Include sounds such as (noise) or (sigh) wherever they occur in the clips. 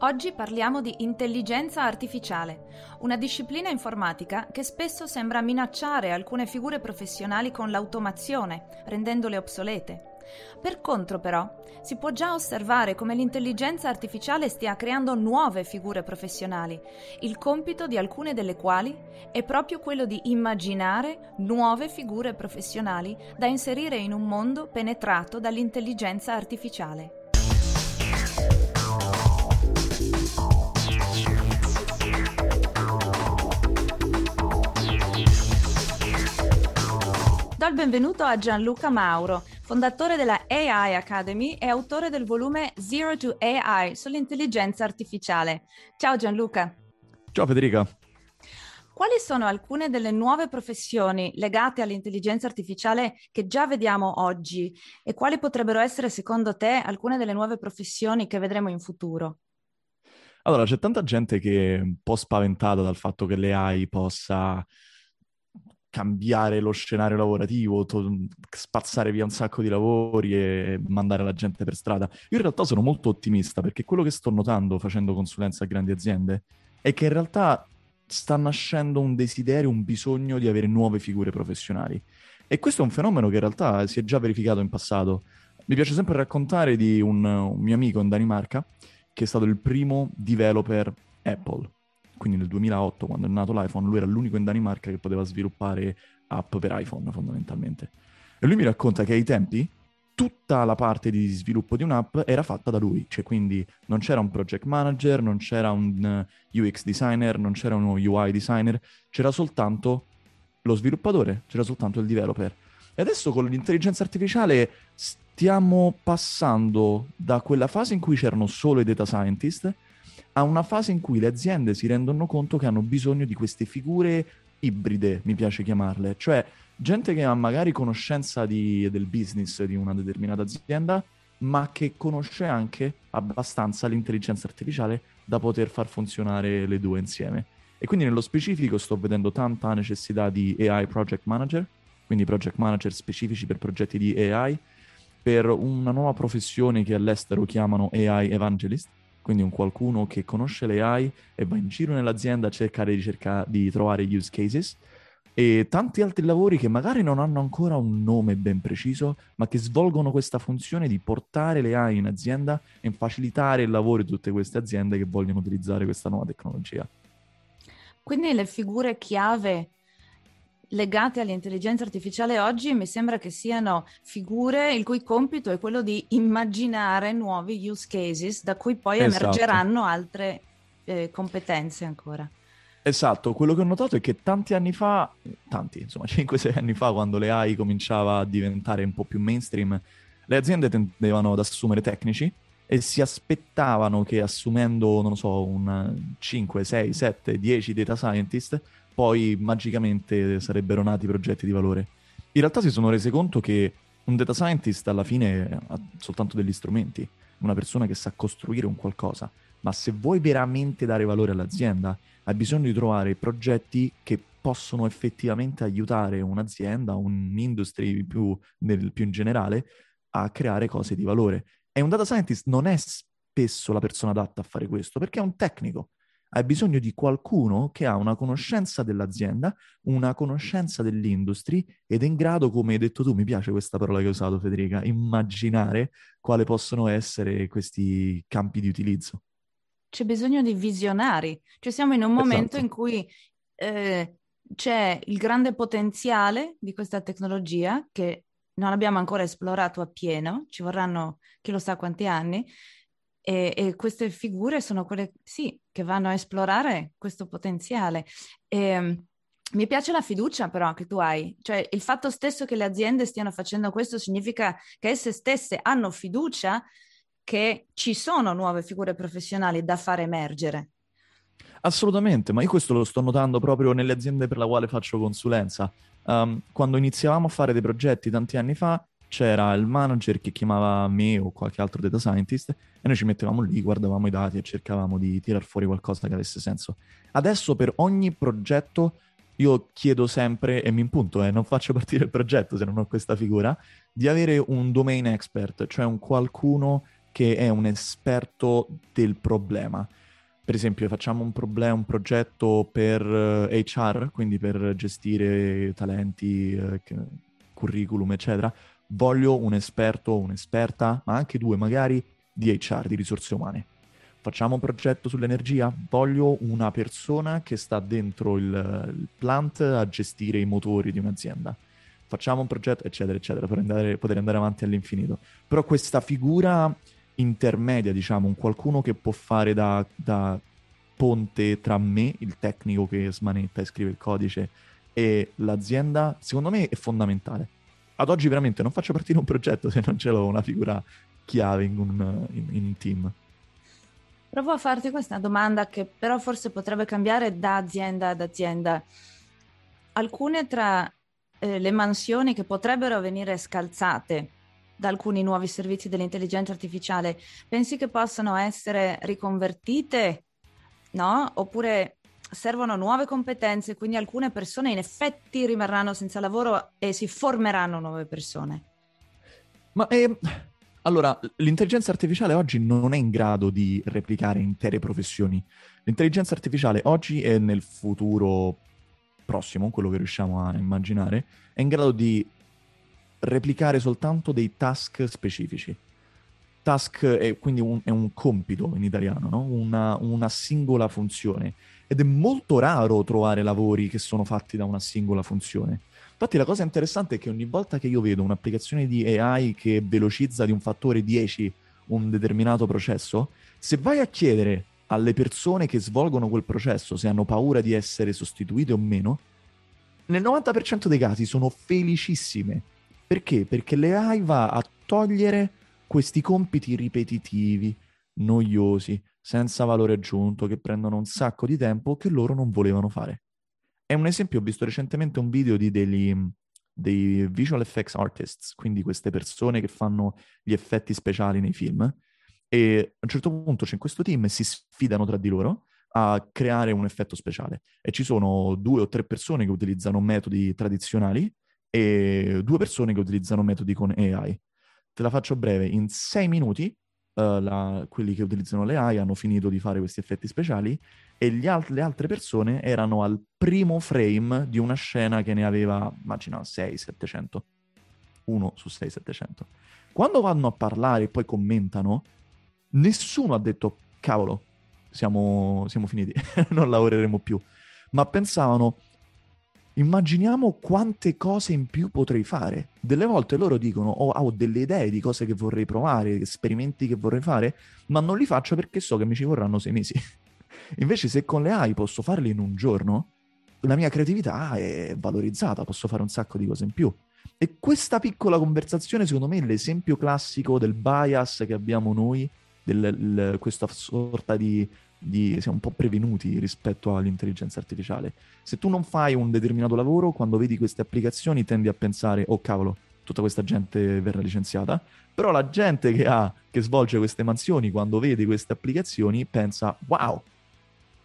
Oggi parliamo di intelligenza artificiale, una disciplina informatica che spesso sembra minacciare alcune figure professionali con l'automazione, rendendole obsolete. Per contro, però, si può già osservare come l'intelligenza artificiale stia creando nuove figure professionali, il compito di alcune delle quali è proprio quello di immaginare nuove figure professionali da inserire in un mondo penetrato dall'intelligenza artificiale. Do il benvenuto a Gianluca Mauro, fondatore della AI Academy e autore del volume Zero to AI sull'intelligenza artificiale. Ciao Gianluca. Ciao Federica. Quali sono alcune delle nuove professioni legate all'intelligenza artificiale che già vediamo oggi e quali potrebbero essere secondo te alcune delle nuove professioni che vedremo in futuro? Allora, c'è tanta gente che è un po' spaventata dal fatto che l'AI possa cambiare lo scenario lavorativo, to- spazzare via un sacco di lavori e mandare la gente per strada. Io in realtà sono molto ottimista perché quello che sto notando facendo consulenza a grandi aziende è che in realtà sta nascendo un desiderio, un bisogno di avere nuove figure professionali. E questo è un fenomeno che in realtà si è già verificato in passato. Mi piace sempre raccontare di un, un mio amico in Danimarca che è stato il primo developer Apple quindi nel 2008 quando è nato l'iPhone, lui era l'unico in Danimarca che poteva sviluppare app per iPhone fondamentalmente. E lui mi racconta che ai tempi tutta la parte di sviluppo di un'app era fatta da lui, cioè quindi non c'era un project manager, non c'era un UX designer, non c'era uno UI designer, c'era soltanto lo sviluppatore, c'era soltanto il developer. E adesso con l'intelligenza artificiale stiamo passando da quella fase in cui c'erano solo i data scientist a una fase in cui le aziende si rendono conto che hanno bisogno di queste figure ibride, mi piace chiamarle, cioè gente che ha magari conoscenza di, del business di una determinata azienda, ma che conosce anche abbastanza l'intelligenza artificiale da poter far funzionare le due insieme. E quindi nello specifico sto vedendo tanta necessità di AI project manager, quindi project manager specifici per progetti di AI, per una nuova professione che all'estero chiamano AI evangelist, quindi un qualcuno che conosce le AI e va in giro nell'azienda a cercare di, cercare di trovare use cases e tanti altri lavori che magari non hanno ancora un nome ben preciso, ma che svolgono questa funzione di portare le AI in azienda e facilitare il lavoro di tutte queste aziende che vogliono utilizzare questa nuova tecnologia. Quindi le figure chiave legate all'intelligenza artificiale oggi mi sembra che siano figure il cui compito è quello di immaginare nuovi use cases da cui poi esatto. emergeranno altre eh, competenze ancora. Esatto, quello che ho notato è che tanti anni fa, tanti, insomma (laughs) 5-6 anni fa, quando le AI cominciava a diventare un po' più mainstream, le aziende tendevano ad assumere tecnici e si aspettavano che assumendo, non lo so, un 5, 6, 7, 10 data scientist poi magicamente sarebbero nati progetti di valore. In realtà si sono resi conto che un data scientist alla fine ha soltanto degli strumenti, una persona che sa costruire un qualcosa, ma se vuoi veramente dare valore all'azienda, hai bisogno di trovare progetti che possono effettivamente aiutare un'azienda, un'industria più, nel, più in generale, a creare cose di valore. E un data scientist non è spesso la persona adatta a fare questo, perché è un tecnico, hai bisogno di qualcuno che ha una conoscenza dell'azienda, una conoscenza dell'industria ed è in grado, come hai detto tu, mi piace questa parola che hai usato Federica, immaginare quali possono essere questi campi di utilizzo. C'è bisogno di visionari, cioè siamo in un momento esatto. in cui eh, c'è il grande potenziale di questa tecnologia che non abbiamo ancora esplorato appieno, ci vorranno chi lo sa quanti anni, e, e, queste figure sono quelle, sì, che vanno a esplorare questo potenziale. E, ehm, mi piace la fiducia però che tu hai, cioè il fatto stesso che le aziende stiano facendo questo significa che esse stesse hanno fiducia che ci sono nuove figure professionali da far emergere. Assolutamente, ma io questo lo sto notando proprio nelle aziende per la quale faccio consulenza. Um, quando iniziavamo a fare dei progetti tanti anni fa, c'era il manager che chiamava me o qualche altro data scientist e noi ci mettevamo lì, guardavamo i dati e cercavamo di tirar fuori qualcosa che avesse senso. Adesso per ogni progetto io chiedo sempre, e mi impunto, eh, non faccio partire il progetto se non ho questa figura, di avere un domain expert, cioè un qualcuno che è un esperto del problema. Per esempio, facciamo un, problema, un progetto per HR, eh, quindi per gestire talenti, eh, curriculum, eccetera. Voglio un esperto, un'esperta, ma anche due magari, di HR, di risorse umane. Facciamo un progetto sull'energia? Voglio una persona che sta dentro il, il plant a gestire i motori di un'azienda facciamo un progetto, eccetera, eccetera, per andare, poter andare avanti all'infinito. Però questa figura intermedia, diciamo, un qualcuno che può fare da, da ponte tra me, il tecnico che smanetta e scrive il codice, e l'azienda, secondo me è fondamentale. Ad oggi veramente non faccio partire un progetto se non ce l'ho una figura chiave in un, in, in un team. Provo a farti questa domanda che però forse potrebbe cambiare da azienda ad azienda. Alcune tra eh, le mansioni che potrebbero venire scalzate da alcuni nuovi servizi dell'intelligenza artificiale, pensi che possano essere riconvertite? No? Oppure servono nuove competenze, quindi alcune persone in effetti rimarranno senza lavoro e si formeranno nuove persone? Ma eh, allora, l'intelligenza artificiale oggi non è in grado di replicare intere professioni. L'intelligenza artificiale oggi e nel futuro prossimo, quello che riusciamo a immaginare, è in grado di replicare soltanto dei task specifici. Task è quindi un, è un compito in italiano, no? una, una singola funzione. Ed è molto raro trovare lavori che sono fatti da una singola funzione. Infatti la cosa interessante è che ogni volta che io vedo un'applicazione di AI che velocizza di un fattore 10 un determinato processo, se vai a chiedere alle persone che svolgono quel processo se hanno paura di essere sostituite o meno, nel 90% dei casi sono felicissime. Perché? Perché l'AI va a togliere questi compiti ripetitivi, noiosi, senza valore aggiunto, che prendono un sacco di tempo che loro non volevano fare. È un esempio, ho visto recentemente un video di degli, dei visual effects artists, quindi queste persone che fanno gli effetti speciali nei film, e a un certo punto c'è questo team e si sfidano tra di loro a creare un effetto speciale. E ci sono due o tre persone che utilizzano metodi tradizionali e due persone che utilizzano metodi con AI. Te la faccio breve, in sei minuti uh, la, quelli che utilizzano le AI hanno finito di fare questi effetti speciali e alt- le altre persone erano al primo frame di una scena che ne aveva, immagina, 6-700. Uno su 6-700. Quando vanno a parlare e poi commentano, nessuno ha detto, cavolo, siamo, siamo finiti, (laughs) non lavoreremo più. Ma pensavano, immaginiamo quante cose in più potrei fare. Delle volte loro dicono, oh, ho delle idee di cose che vorrei provare, esperimenti che vorrei fare, ma non li faccio perché so che mi ci vorranno sei mesi. (laughs) Invece se con le AI posso farli in un giorno, la mia creatività è valorizzata, posso fare un sacco di cose in più. E questa piccola conversazione, secondo me, è l'esempio classico del bias che abbiamo noi il, questa sorta di, di, siamo un po' prevenuti rispetto all'intelligenza artificiale. Se tu non fai un determinato lavoro, quando vedi queste applicazioni tendi a pensare, oh cavolo, tutta questa gente verrà licenziata, però la gente che, ha, che svolge queste mansioni, quando vede queste applicazioni, pensa, wow,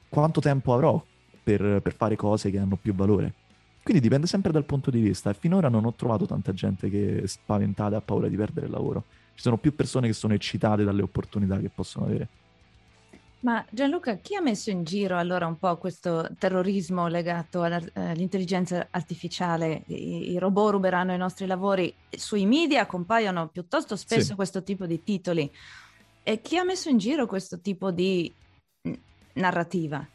quanto tempo avrò per, per fare cose che hanno più valore. Quindi dipende sempre dal punto di vista e finora non ho trovato tanta gente che è spaventata e ha paura di perdere il lavoro ci sono più persone che sono eccitate dalle opportunità che possono avere. Ma Gianluca, chi ha messo in giro allora un po' questo terrorismo legato all'intelligenza artificiale? I, I, robot ruberanno i nostri lavori. Sui media compaiono piuttosto spesso sì. questo tipo di titoli. E chi ha messo in giro questo tipo di narrativa?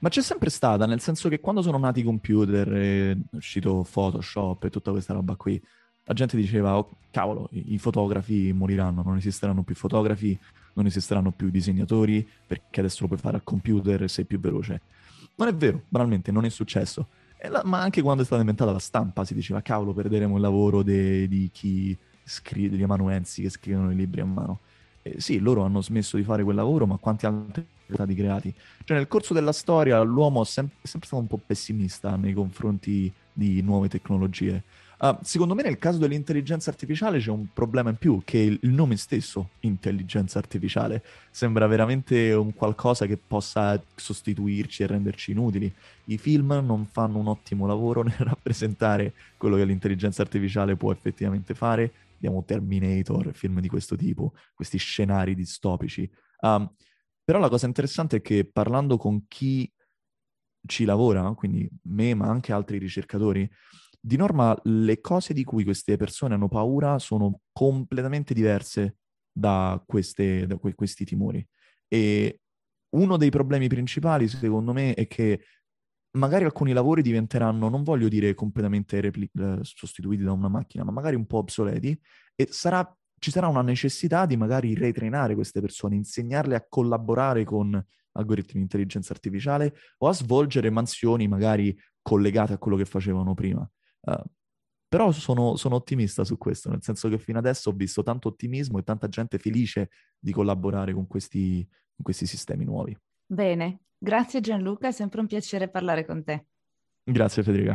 Ma c'è sempre stata, nel senso che quando sono nati i computer, è uscito Photoshop e tutta questa roba qui, la gente diceva, oh, cavolo, i, i, fotografi moriranno, non esisteranno più fotografi, non esisteranno più disegnatori, perché adesso lo puoi fare al computer sei più veloce. Non è vero, banalmente, non è successo. La, ma anche quando è stata inventata la stampa si diceva, cavolo, perderemo il lavoro de, di chi scrive, degli amanuensi che scrivono i libri a mano. Eh, sì, loro hanno smesso di fare quel lavoro, ma quanti altri sono stati creati? Cioè, nel corso della storia l'uomo è sempre, sempre stato un po' pessimista nei confronti di nuove tecnologie Uh, secondo me nel caso dell'intelligenza artificiale c'è un problema in più, che il, nome stesso, intelligenza artificiale, sembra veramente un qualcosa che possa sostituirci e renderci inutili. I film non fanno un ottimo lavoro (laughs) nel rappresentare quello che l'intelligenza artificiale può effettivamente fare, vediamo Terminator, film di questo tipo, questi scenari distopici. Um, però la cosa interessante è che parlando con chi ci lavora, quindi me ma anche altri ricercatori, di norma le cose di cui queste persone hanno paura sono completamente diverse da, queste, da que- questi timori. E uno dei problemi principali, secondo me, è che magari alcuni lavori diventeranno, non voglio dire completamente repli- eh, sostituiti da una macchina, ma magari un po' obsoleti e sarà, ci sarà una necessità di magari retrainare queste persone, insegnarle a collaborare con algoritmi di intelligenza artificiale o a svolgere mansioni magari collegate a quello che facevano prima. Uh, però sono, sono, ottimista su questo, nel senso che fino adesso ho visto tanto ottimismo e tanta gente felice di collaborare con questi, con questi sistemi nuovi. Bene, grazie Gianluca, è sempre un piacere parlare con te. Grazie Federica.